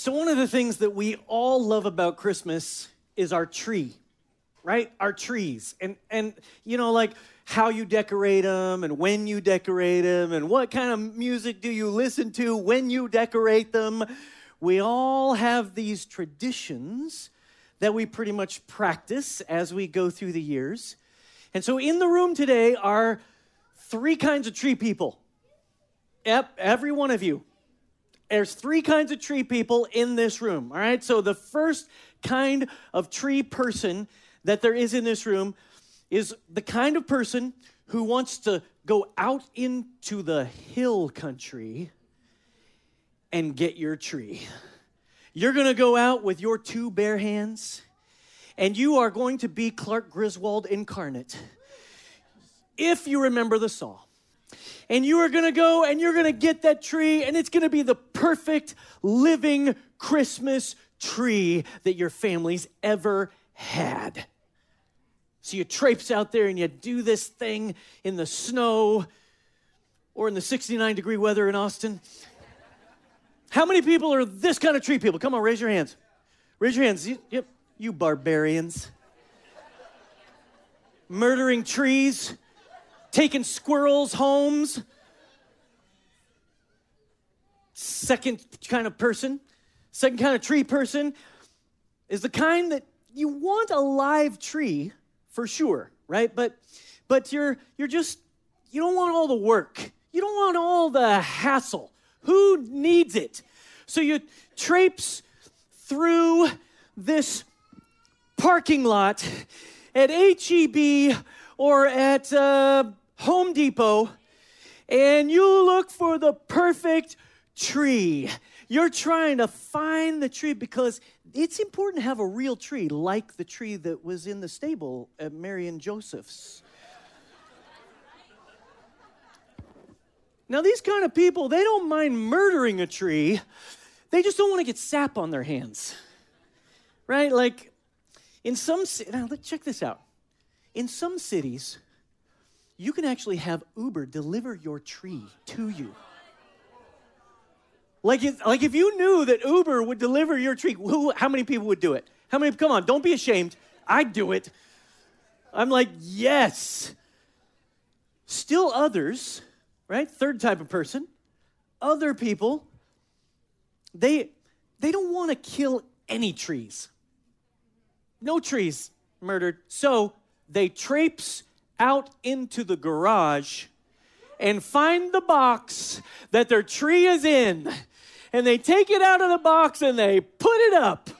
So, one of the things that we all love about Christmas is our tree, right? Our trees. And, and you know, like how you decorate them and when you decorate them and what kind of music do you listen to when you decorate them. We all have these traditions that we pretty much practice as we go through the years. And so, in the room today are three kinds of tree people. Yep, every one of you there's three kinds of tree people in this room, all right? So the first kind of tree person that there is in this room is the kind of person who wants to go out into the hill country and get your tree. You're going to go out with your two bare hands and you are going to be Clark Griswold incarnate. If you remember the song and you are going to go and you're going to get that tree, and it's going to be the perfect living Christmas tree that your family's ever had. So you traipse out there and you do this thing in the snow or in the 69 degree weather in Austin. How many people are this kind of tree people? Come on, raise your hands. Raise your hands. Yep, you barbarians. Murdering trees taking squirrels' homes. Second kind of person, second kind of tree person is the kind that you want a live tree for sure, right? But but you're you're just you don't want all the work. You don't want all the hassle. Who needs it? So you traipse through this parking lot at HEB or at uh, Home Depot and you look for the perfect tree. You're trying to find the tree because it's important to have a real tree like the tree that was in the stable at Mary and Joseph's. Now, these kind of people, they don't mind murdering a tree. They just don't want to get sap on their hands. Right? Like in some now check this out. In some cities, you can actually have Uber deliver your tree to you. Like, like if you knew that Uber would deliver your tree, who, how many people would do it? How many? Come on, don't be ashamed. I'd do it. I'm like, yes. Still others, right? Third type of person. Other people, they they don't want to kill any trees. No trees murdered. So they traipse out into the garage and find the box that their tree is in. And they take it out of the box and they put it up.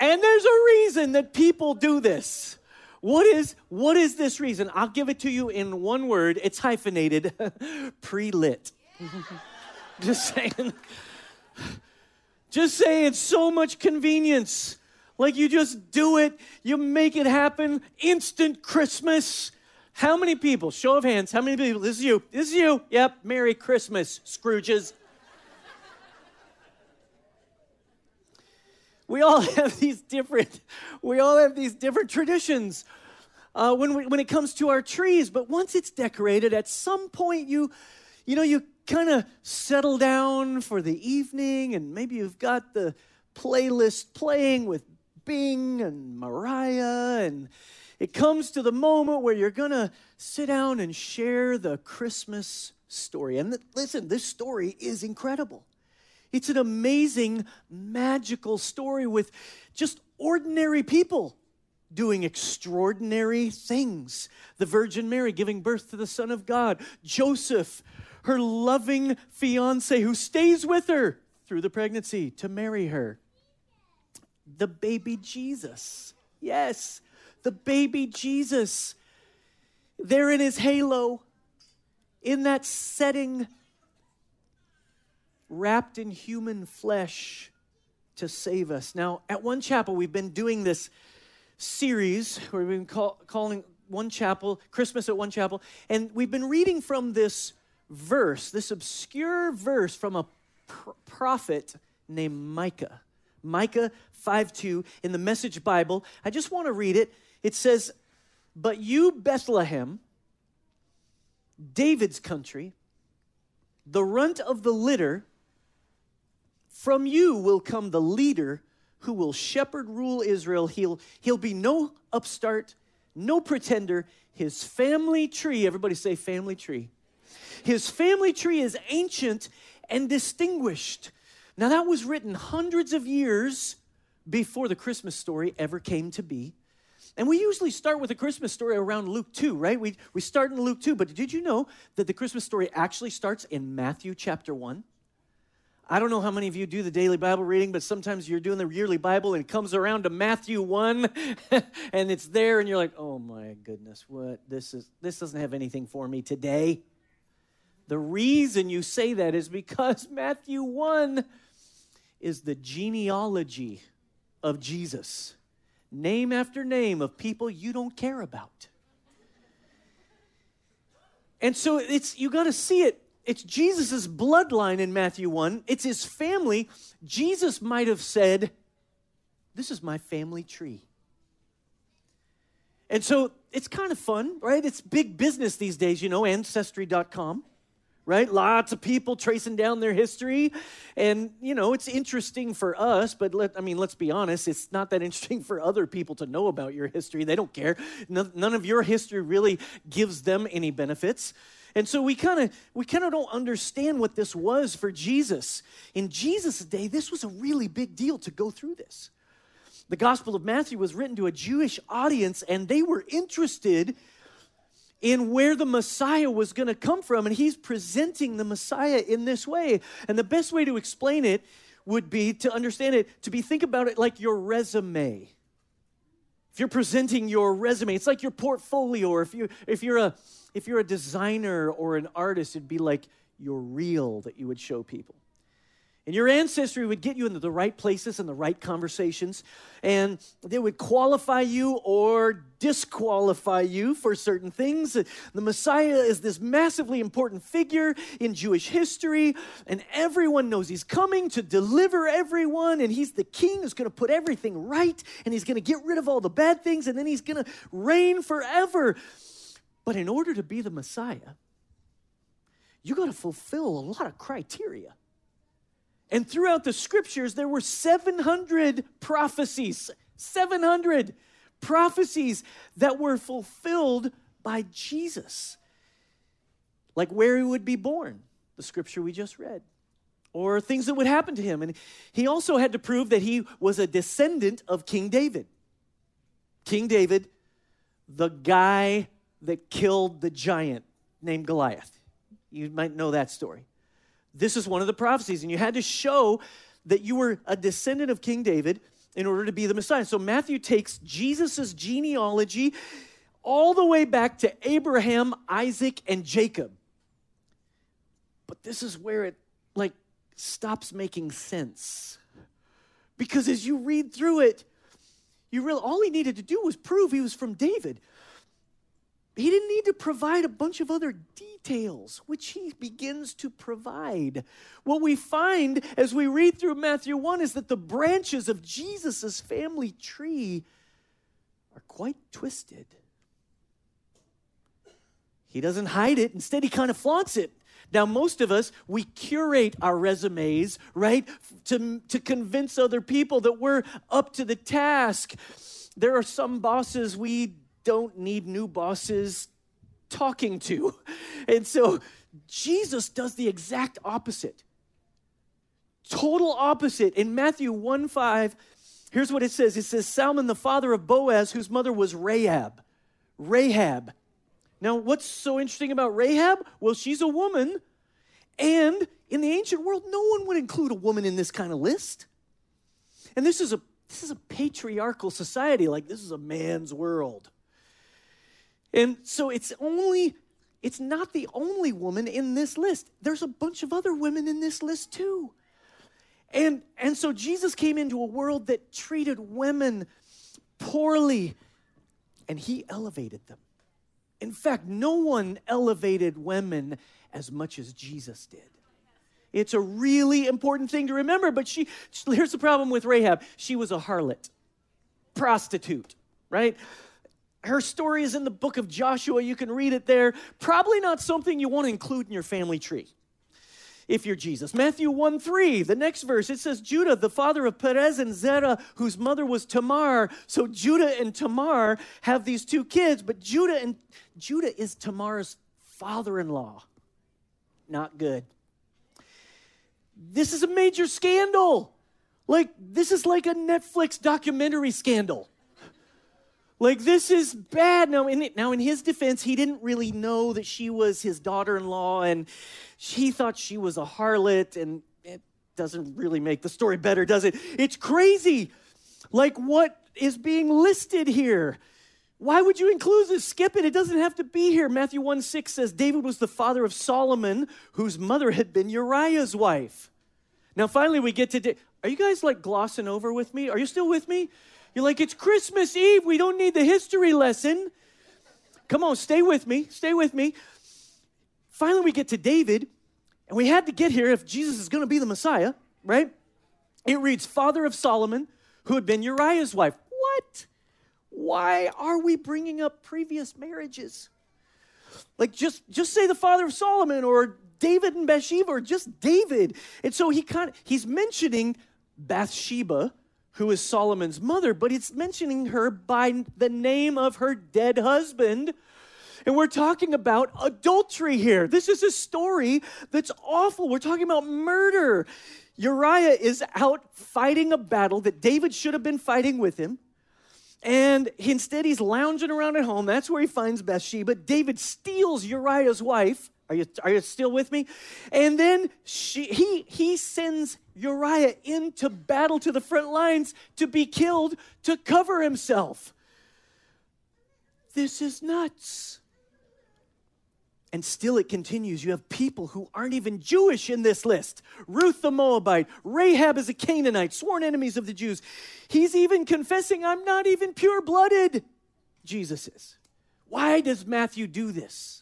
And there's a reason that people do this. What is what is this reason? I'll give it to you in one word. It's hyphenated. Pre-lit. Just saying. Just saying so much convenience. Like you just do it, you make it happen, instant Christmas. How many people, show of hands, how many people, this is you, this is you, yep, Merry Christmas, Scrooges. We all have these different, we all have these different traditions uh, when, we, when it comes to our trees. But once it's decorated, at some point you, you know, you kind of settle down for the evening and maybe you've got the playlist playing with Bing and Mariah, and it comes to the moment where you're going to sit down and share the Christmas story. And th- listen, this story is incredible. It's an amazing, magical story with just ordinary people doing extraordinary things. The Virgin Mary giving birth to the Son of God, Joseph, her loving fiance who stays with her through the pregnancy to marry her the baby Jesus. Yes, the baby Jesus. There in his halo, in that setting, wrapped in human flesh to save us. Now, at One Chapel, we've been doing this series where we've been call, calling One Chapel, Christmas at One Chapel, and we've been reading from this verse, this obscure verse from a pr- prophet named Micah. Micah 5 2 in the Message Bible. I just want to read it. It says, But you, Bethlehem, David's country, the runt of the litter, From you will come the leader who will shepherd, rule Israel. He'll, he'll be no upstart, no pretender. His family tree, everybody say family tree. His family tree is ancient and distinguished. Now, that was written hundreds of years before the Christmas story ever came to be. And we usually start with a Christmas story around Luke 2, right? We, we start in Luke 2, but did you know that the Christmas story actually starts in Matthew chapter 1? I don't know how many of you do the daily Bible reading, but sometimes you're doing the yearly Bible and it comes around to Matthew 1 and it's there and you're like, "Oh my goodness, what? This is this doesn't have anything for me today." The reason you say that is because Matthew 1 is the genealogy of Jesus. Name after name of people you don't care about. And so it's you got to see it it's Jesus' bloodline in Matthew 1, it's his family. Jesus might have said, This is my family tree. And so it's kind of fun, right? It's big business these days, you know, ancestry.com, right? Lots of people tracing down their history. And, you know, it's interesting for us, but let, I mean, let's be honest, it's not that interesting for other people to know about your history. They don't care. None, none of your history really gives them any benefits. And so we kind of we kind of don't understand what this was for Jesus. In Jesus' day, this was a really big deal to go through this. The Gospel of Matthew was written to a Jewish audience and they were interested in where the Messiah was going to come from and he's presenting the Messiah in this way. And the best way to explain it would be to understand it to be think about it like your resume. If you're presenting your resume, it's like your portfolio or if you if you're a if you're a designer or an artist, it'd be like your reel that you would show people. And your ancestry would get you into the right places and the right conversations, and they would qualify you or disqualify you for certain things. The Messiah is this massively important figure in Jewish history, and everyone knows he's coming to deliver everyone, and he's the king who's going to put everything right, and he's going to get rid of all the bad things, and then he's going to reign forever. But in order to be the Messiah, you got to fulfill a lot of criteria. And throughout the scriptures, there were 700 prophecies, 700 prophecies that were fulfilled by Jesus. Like where he would be born, the scripture we just read, or things that would happen to him. And he also had to prove that he was a descendant of King David. King David, the guy that killed the giant named Goliath. You might know that story. This is one of the prophecies, and you had to show that you were a descendant of King David in order to be the Messiah. So Matthew takes Jesus' genealogy all the way back to Abraham, Isaac, and Jacob. But this is where it like stops making sense. Because as you read through it, you realize all he needed to do was prove he was from David. He didn't need to provide a bunch of other details, which he begins to provide. What we find as we read through Matthew 1 is that the branches of Jesus' family tree are quite twisted. He doesn't hide it, instead, he kind of flaunts it. Now, most of us, we curate our resumes, right, to, to convince other people that we're up to the task. There are some bosses we don't need new bosses talking to. And so Jesus does the exact opposite. Total opposite. In Matthew 1 5, here's what it says it says, Salmon, the father of Boaz, whose mother was Rahab. Rahab. Now, what's so interesting about Rahab? Well, she's a woman, and in the ancient world, no one would include a woman in this kind of list. And this is a this is a patriarchal society, like this is a man's world. And so it's only, it's not the only woman in this list. There's a bunch of other women in this list too. And, and so Jesus came into a world that treated women poorly, and he elevated them. In fact, no one elevated women as much as Jesus did. It's a really important thing to remember, but she, here's the problem with Rahab she was a harlot, prostitute, right? Her story is in the book of Joshua. You can read it there. Probably not something you want to include in your family tree. if you're Jesus. Matthew 1 3, the next verse, it says, Judah, the father of Perez and Zerah, whose mother was Tamar. So Judah and Tamar have these two kids, but Judah and Judah is Tamar's father-in-law. Not good. This is a major scandal. Like, this is like a Netflix documentary scandal. Like this is bad. Now in, now, in his defense, he didn't really know that she was his daughter in law, and he thought she was a harlot, and it doesn't really make the story better, does it? It's crazy. Like what is being listed here. Why would you include this? Skip it. It doesn't have to be here. Matthew 1 6 says David was the father of Solomon, whose mother had been Uriah's wife. Now, finally, we get to. Da- Are you guys like glossing over with me? Are you still with me? You're like, it's Christmas Eve. We don't need the history lesson. Come on, stay with me. Stay with me. Finally, we get to David, and we had to get here if Jesus is going to be the Messiah, right? It reads, Father of Solomon, who had been Uriah's wife. What? Why are we bringing up previous marriages? Like, just, just say the father of Solomon or David and Bathsheba or just David. And so he kind of, he's mentioning Bathsheba, who is Solomon's mother, but it's mentioning her by the name of her dead husband. And we're talking about adultery here. This is a story that's awful. We're talking about murder. Uriah is out fighting a battle that David should have been fighting with him. And instead, he's lounging around at home. That's where he finds Bathsheba. David steals Uriah's wife are you, are you still with me? And then she, he, he sends Uriah into battle to the front lines to be killed to cover himself. This is nuts. And still it continues. You have people who aren't even Jewish in this list Ruth the Moabite, Rahab is a Canaanite, sworn enemies of the Jews. He's even confessing, I'm not even pure blooded. Jesus is. Why does Matthew do this?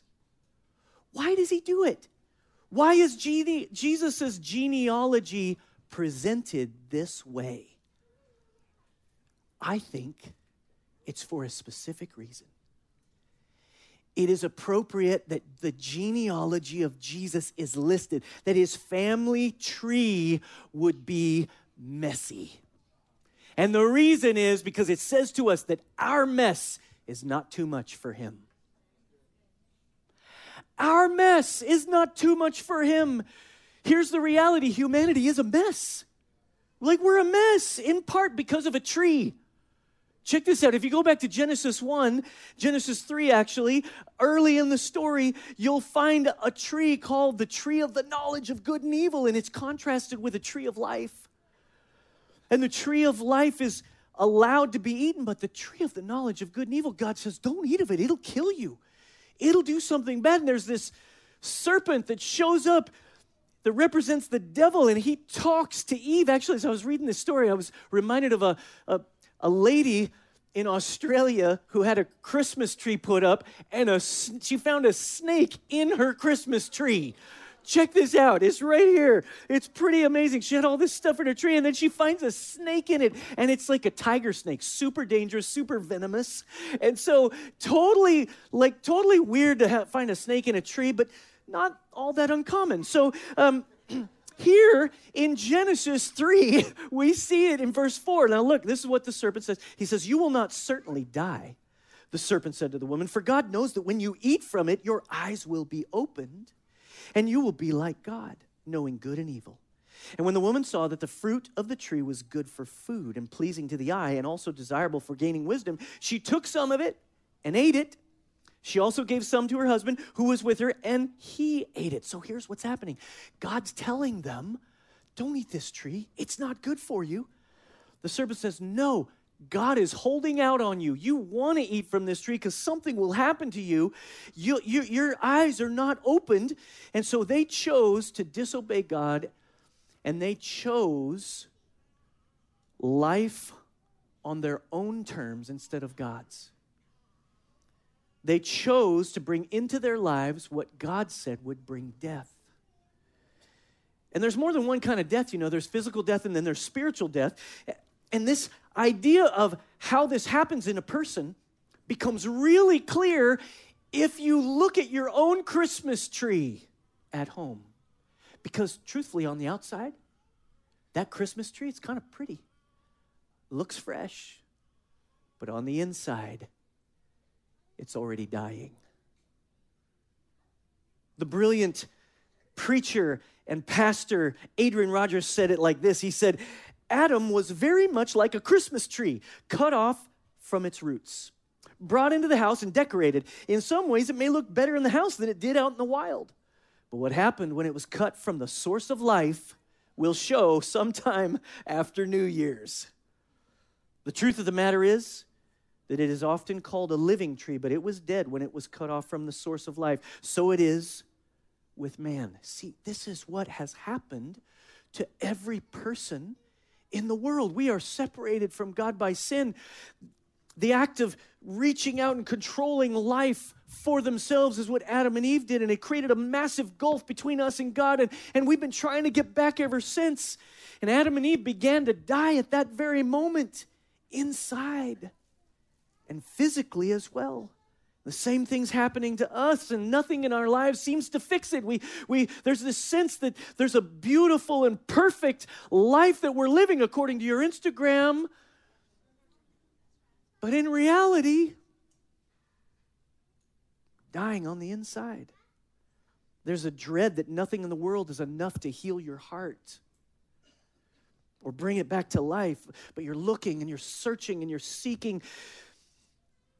Why does he do it? Why is gene- Jesus' genealogy presented this way? I think it's for a specific reason. It is appropriate that the genealogy of Jesus is listed, that his family tree would be messy. And the reason is because it says to us that our mess is not too much for him. Our mess is not too much for him. Here's the reality humanity is a mess. Like we're a mess in part because of a tree. Check this out. If you go back to Genesis 1, Genesis 3, actually, early in the story, you'll find a tree called the tree of the knowledge of good and evil, and it's contrasted with a tree of life. And the tree of life is allowed to be eaten, but the tree of the knowledge of good and evil, God says, don't eat of it, it'll kill you it'll do something bad. And there's this serpent that shows up that represents the devil, and he talks to Eve. Actually, as I was reading this story, I was reminded of a, a, a lady in Australia who had a Christmas tree put up, and a, she found a snake in her Christmas tree. Check this out. It's right here. It's pretty amazing. She had all this stuff in her tree, and then she finds a snake in it, and it's like a tiger snake, super dangerous, super venomous. And so, totally, like, totally weird to have, find a snake in a tree, but not all that uncommon. So, um, here in Genesis 3, we see it in verse 4. Now, look, this is what the serpent says. He says, You will not certainly die. The serpent said to the woman, For God knows that when you eat from it, your eyes will be opened and you will be like God, knowing good and evil. And when the woman saw that the fruit of the tree was good for food and pleasing to the eye and also desirable for gaining wisdom, she took some of it and ate it. She also gave some to her husband who was with her, and he ate it. So here's what's happening God's telling them, Don't eat this tree, it's not good for you. The serpent says, No, God is holding out on you. You want to eat from this tree because something will happen to you. you, you. Your eyes are not opened. And so they chose to disobey God and they chose life on their own terms instead of God's. They chose to bring into their lives what God said would bring death. And there's more than one kind of death, you know. There's physical death and then there's spiritual death. And this idea of how this happens in a person becomes really clear if you look at your own Christmas tree at home. Because truthfully, on the outside, that Christmas tree, it's kind of pretty, looks fresh, but on the inside, it's already dying. The brilliant preacher and pastor Adrian Rogers said it like this He said, Adam was very much like a Christmas tree, cut off from its roots, brought into the house and decorated. In some ways, it may look better in the house than it did out in the wild. But what happened when it was cut from the source of life will show sometime after New Year's. The truth of the matter is that it is often called a living tree, but it was dead when it was cut off from the source of life. So it is with man. See, this is what has happened to every person in the world. We are separated from God by sin. The act of reaching out and controlling life for themselves is what Adam and Eve did, and it created a massive gulf between us and God. And, and we've been trying to get back ever since. And Adam and Eve began to die at that very moment inside and physically as well. The same thing's happening to us, and nothing in our lives seems to fix it. We, we, there's this sense that there's a beautiful and perfect life that we're living according to your Instagram. But in reality, dying on the inside. There's a dread that nothing in the world is enough to heal your heart or bring it back to life. But you're looking and you're searching and you're seeking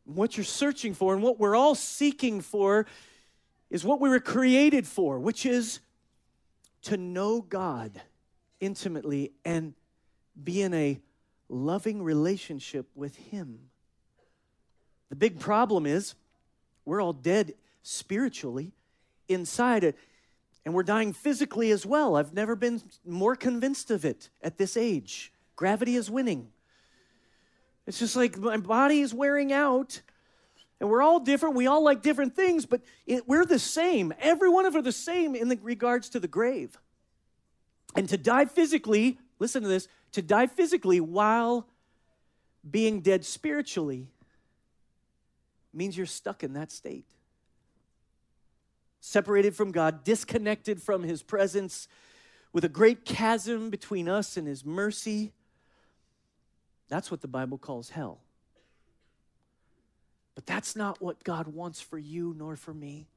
what you're searching for and what we're all seeking for is what we were created for, which is to know God intimately and be in a loving relationship with Him. The big problem is we're all dead spiritually inside it, and we're dying physically as well. I've never been more convinced of it at this age. Gravity is winning. It's just like my body is wearing out. And we're all different. We all like different things, but it, we're the same. Every one of us are the same in the regards to the grave. And to die physically, listen to this, to die physically while being dead spiritually means you're stuck in that state. Separated from God, disconnected from His presence, with a great chasm between us and His mercy. That's what the Bible calls hell. But that's not what God wants for you nor for me.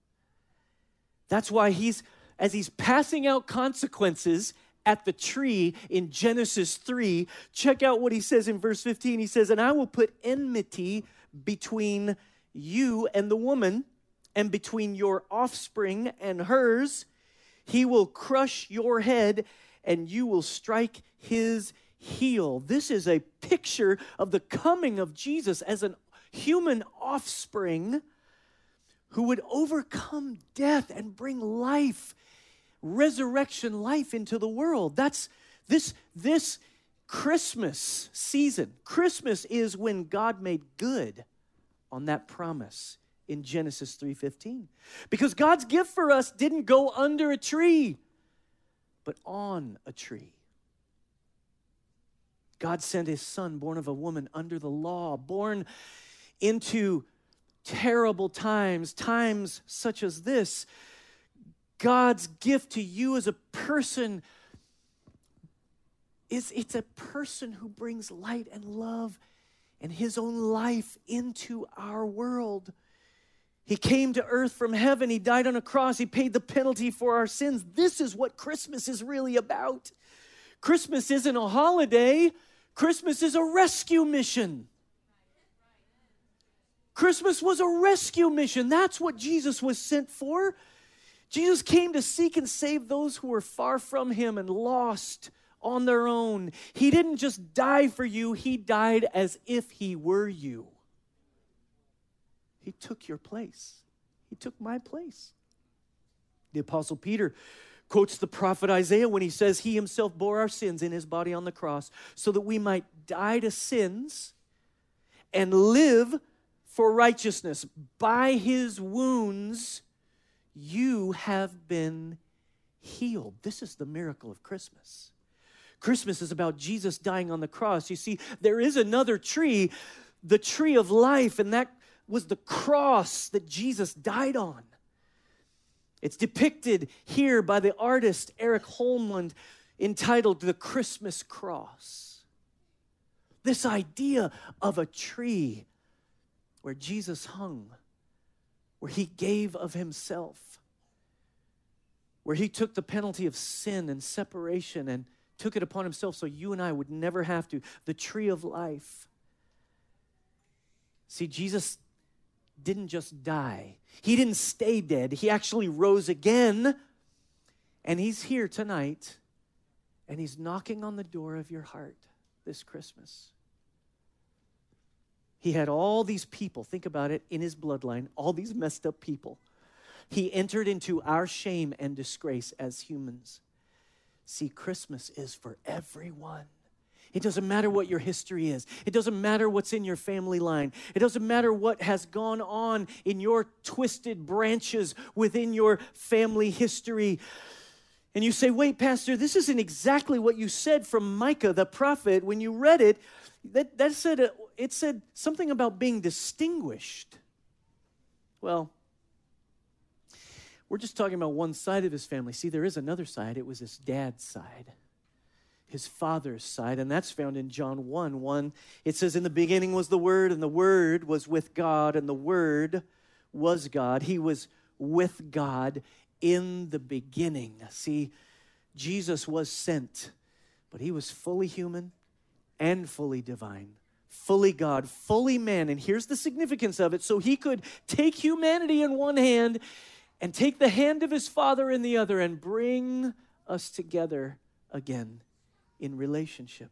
That's why He's, as He's passing out consequences at the tree in Genesis 3, check out what He says in verse 15. He says, And I will put enmity between you and the woman, and between your offspring and hers. He will crush your head, and you will strike his heel. This is a picture of the coming of Jesus as an human offspring who would overcome death and bring life, resurrection life into the world. That's this this Christmas season. Christmas is when God made good on that promise in Genesis 3:15. Because God's gift for us didn't go under a tree, but on a tree. God sent his son, born of a woman under the law, born into terrible times, times such as this. God's gift to you as a person is it's a person who brings light and love and his own life into our world. He came to earth from heaven. He died on a cross. He paid the penalty for our sins. This is what Christmas is really about. Christmas isn't a holiday, Christmas is a rescue mission. Christmas was a rescue mission. That's what Jesus was sent for. Jesus came to seek and save those who were far from him and lost on their own. He didn't just die for you, He died as if He were you. He took your place, He took my place. The Apostle Peter quotes the prophet Isaiah when he says, He Himself bore our sins in His body on the cross so that we might die to sins and live for righteousness. By His wounds, you have been healed. This is the miracle of Christmas. Christmas is about Jesus dying on the cross. You see, there is another tree, the tree of life, and that was the cross that Jesus died on. It's depicted here by the artist Eric Holmland entitled The Christmas Cross. This idea of a tree where Jesus hung, where he gave of himself, where he took the penalty of sin and separation and took it upon himself so you and I would never have to. The tree of life. See, Jesus didn't just die, he didn't stay dead. He actually rose again. And he's here tonight, and he's knocking on the door of your heart this Christmas. He had all these people, think about it, in his bloodline, all these messed up people. He entered into our shame and disgrace as humans. See, Christmas is for everyone. It doesn't matter what your history is. It doesn't matter what's in your family line. It doesn't matter what has gone on in your twisted branches within your family history. And you say, wait, Pastor, this isn't exactly what you said from Micah the prophet. When you read it, that, that said, uh, it said something about being distinguished. Well, we're just talking about one side of his family. See, there is another side. It was his dad's side, his father's side, and that's found in John 1 1. It says, In the beginning was the Word, and the Word was with God, and the Word was God. He was with God in the beginning. See, Jesus was sent, but he was fully human and fully divine fully God, fully man. And here's the significance of it. So he could take humanity in one hand and take the hand of his Father in the other and bring us together again in relationship.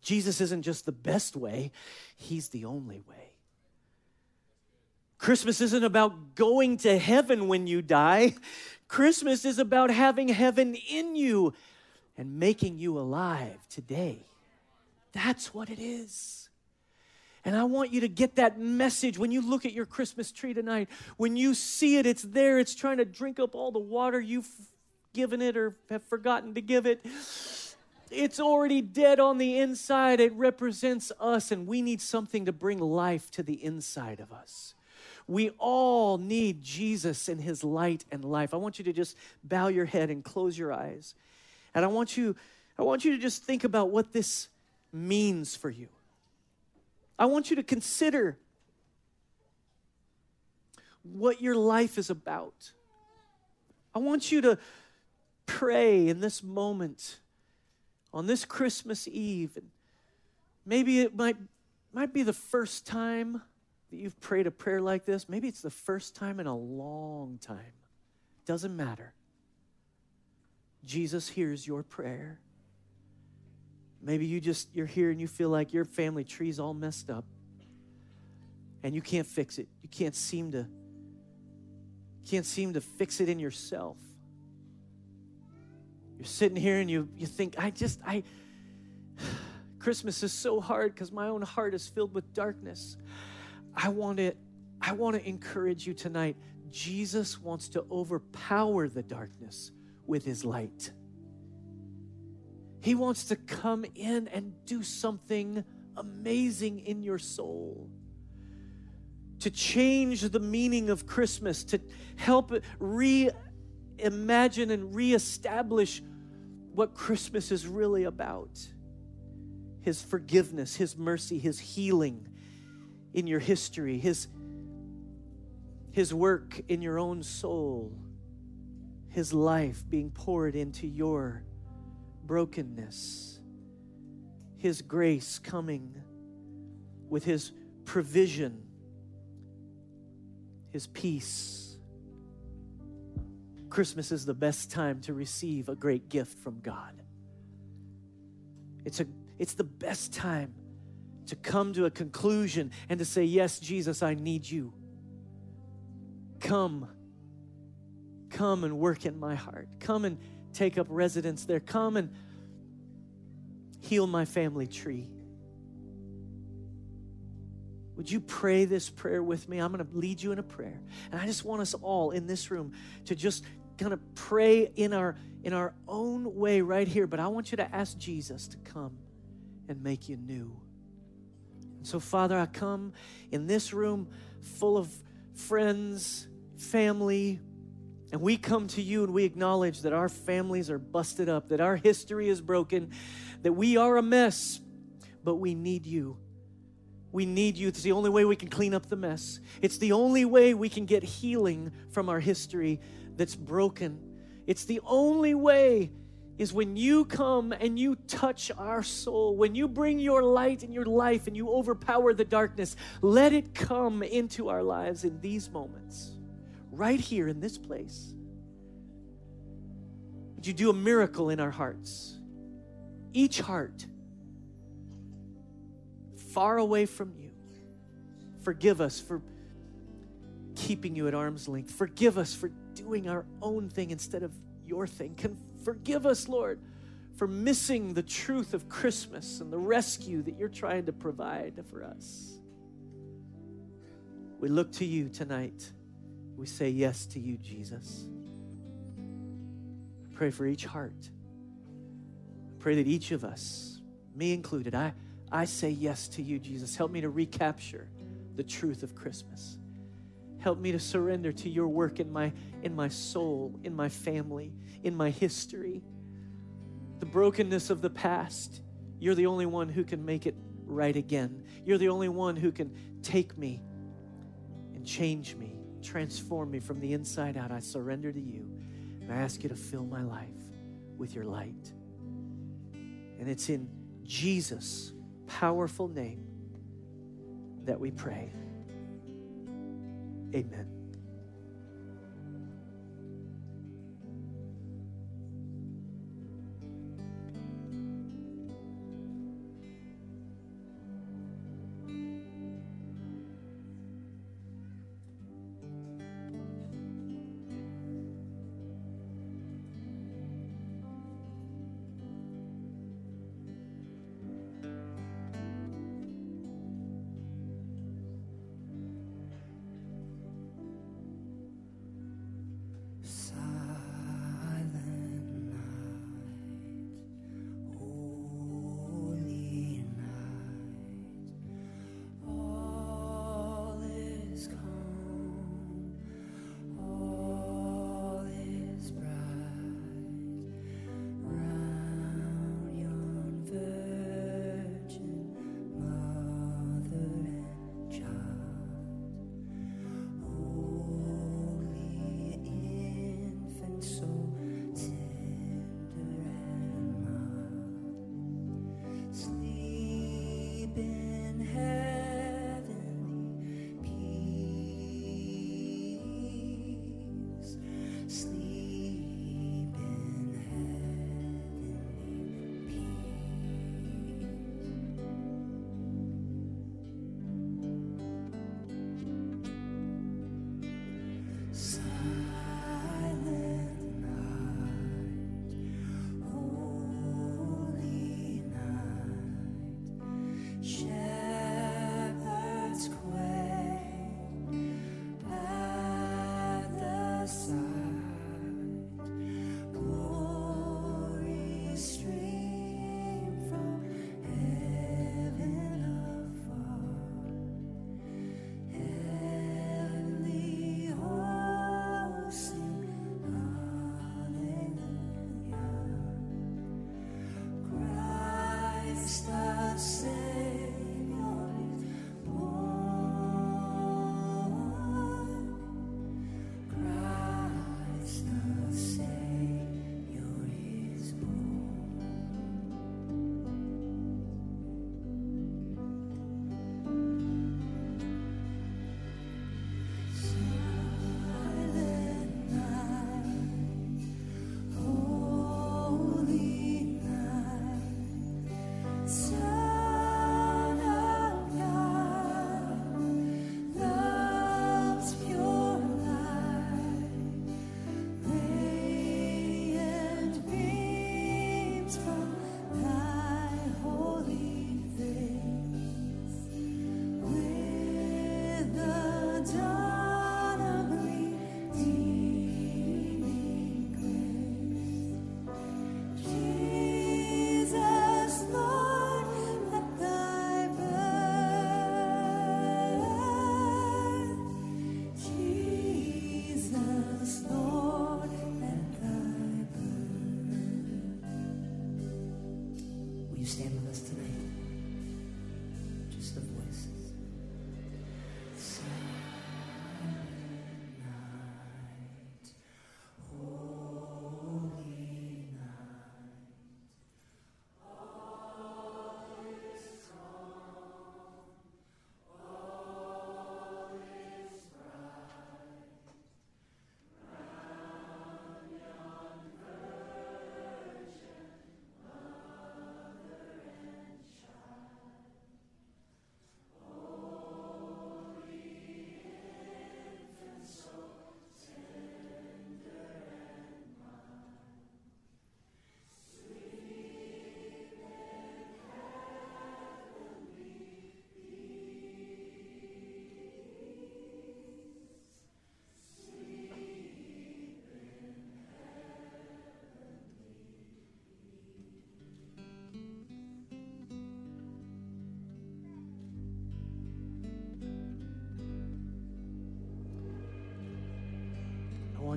Jesus isn't just the best way, he's the only way. Christmas isn't about going to heaven when you die. Christmas is about having heaven in you and making you alive today. That's what it is. And I want you to get that message when you look at your Christmas tree tonight. When you see it, it's there, it's trying to drink up all the water you've given it or have forgotten to give it. It's already dead on the inside. It represents us, and we need something to bring life to the inside of us. We all need Jesus and his light and life. I want you to just bow your head and close your eyes. And I want you I want you to just think about what this means for you. I want you to consider what your life is about. I want you to pray in this moment on this Christmas Eve. And maybe it might, might be the first time that you've prayed a prayer like this. Maybe it's the first time in a long time. Doesn't matter. Jesus hears your prayer. Maybe you just you're here and you feel like your family tree's all messed up and you can't fix it. You can't seem to can't seem to fix it in yourself. You're sitting here and you you think I just I Christmas is so hard because my own heart is filled with darkness. I want to I want to encourage you tonight. Jesus wants to overpower the darkness with his light. He wants to come in and do something amazing in your soul. To change the meaning of Christmas, to help reimagine and reestablish what Christmas is really about. His forgiveness, His mercy, His healing in your history, His, His work in your own soul, His life being poured into your brokenness, His grace coming with His provision, His peace. Christmas is the best time to receive a great gift from God. It's, a, it's the best time to come to a conclusion and to say, Yes, Jesus, I need you. Come. Come and work in my heart. Come and take up residence there. Come and heal my family tree. Would you pray this prayer with me? I'm going to lead you in a prayer. And I just want us all in this room to just kind of pray in our in our own way right here, but I want you to ask Jesus to come and make you new. And so Father, I come in this room full of friends, family, And we come to you and we acknowledge that our families are busted up, that our history is broken, that we are a mess, but we need you. We need you. It's the only way we can clean up the mess. It's the only way we can get healing from our history that's broken. It's the only way is when you come and you touch our soul, when you bring your light and your life and you overpower the darkness, let it come into our lives in these moments, right here in this place. Would you do a miracle in our hearts? Each heart far away from you. Forgive us for keeping you at arm's length. Forgive us for doing our own thing instead of your thing. Can forgive us, Lord, for missing the truth of Christmas and the rescue that you're trying to provide for us. We look to you tonight. We say yes to you, Jesus. I pray for each heart. I pray that each of us, me included, I, I say yes to you, Jesus. Help me to recapture the truth of Christmas. Help me to surrender to your work in my, in my soul, in my family, in my history. The brokenness of the past, you're the only one who can make it right again. You're the only one who can take me and change me, transform me from the inside out. I surrender to you. And I ask you to fill my life with your light. And it's in Jesus' powerful name that we pray. Amen.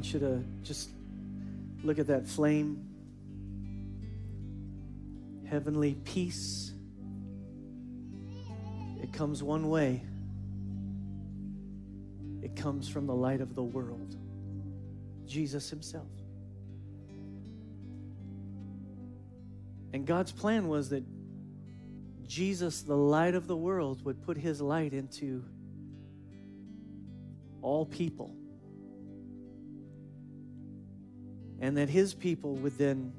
Want you to just look at that flame. Heavenly peace. It comes one way. It comes from the light of the world, Jesus Himself. And God's plan was that Jesus, the light of the world, would put His light into all people. And that his people would then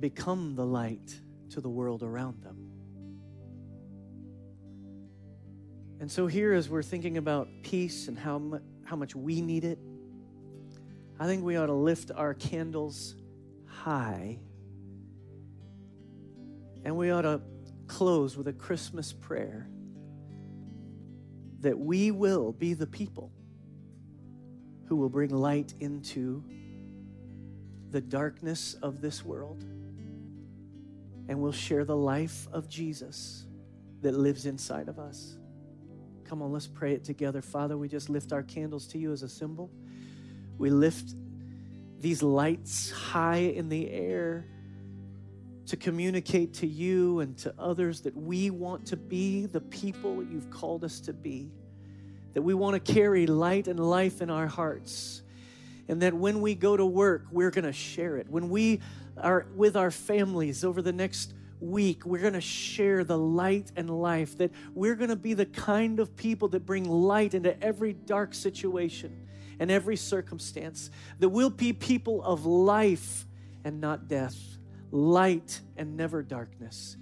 become the light to the world around them. And so, here, as we're thinking about peace and how, mu- how much we need it, I think we ought to lift our candles high. And we ought to close with a Christmas prayer that we will be the people who will bring light into the darkness of this world and we'll share the life of Jesus that lives inside of us. Come on, let's pray it together. Father, we just lift our candles to you as a symbol. We lift these lights high in the air to communicate to you and to others that we want to be the people you've called us to be, that we want to carry light and life in our hearts and that when we go to work, we're going to share it. When we are with our families over the next week, we're going to share the light and life, that we're going to be the kind of people that bring light into every dark situation and every circumstance, that we'll be people of life and not death, light and never darkness.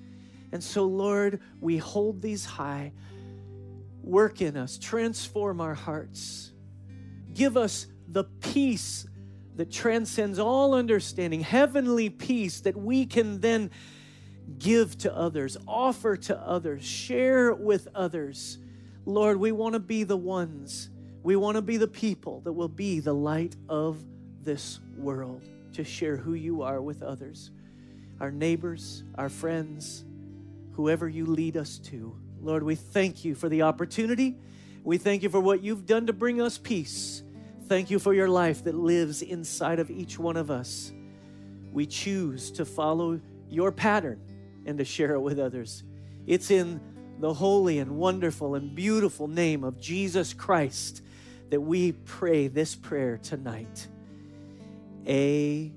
And so, Lord, we hold these high. Work in us, transform our hearts. Give us the peace that transcends all understanding, heavenly peace that we can then give to others, offer to others, share with others. Lord, we want to be the ones, we want to be the people that will be the light of this world to share who you are with others, our neighbors, our friends, whoever you lead us to. Lord, we thank you for the opportunity. We thank you for what you've done to bring us peace. Thank you for your life that lives inside of each one of us. We choose to follow your pattern and to share it with others. It's in the holy and wonderful and beautiful name of Jesus Christ that we pray this prayer tonight. Amen.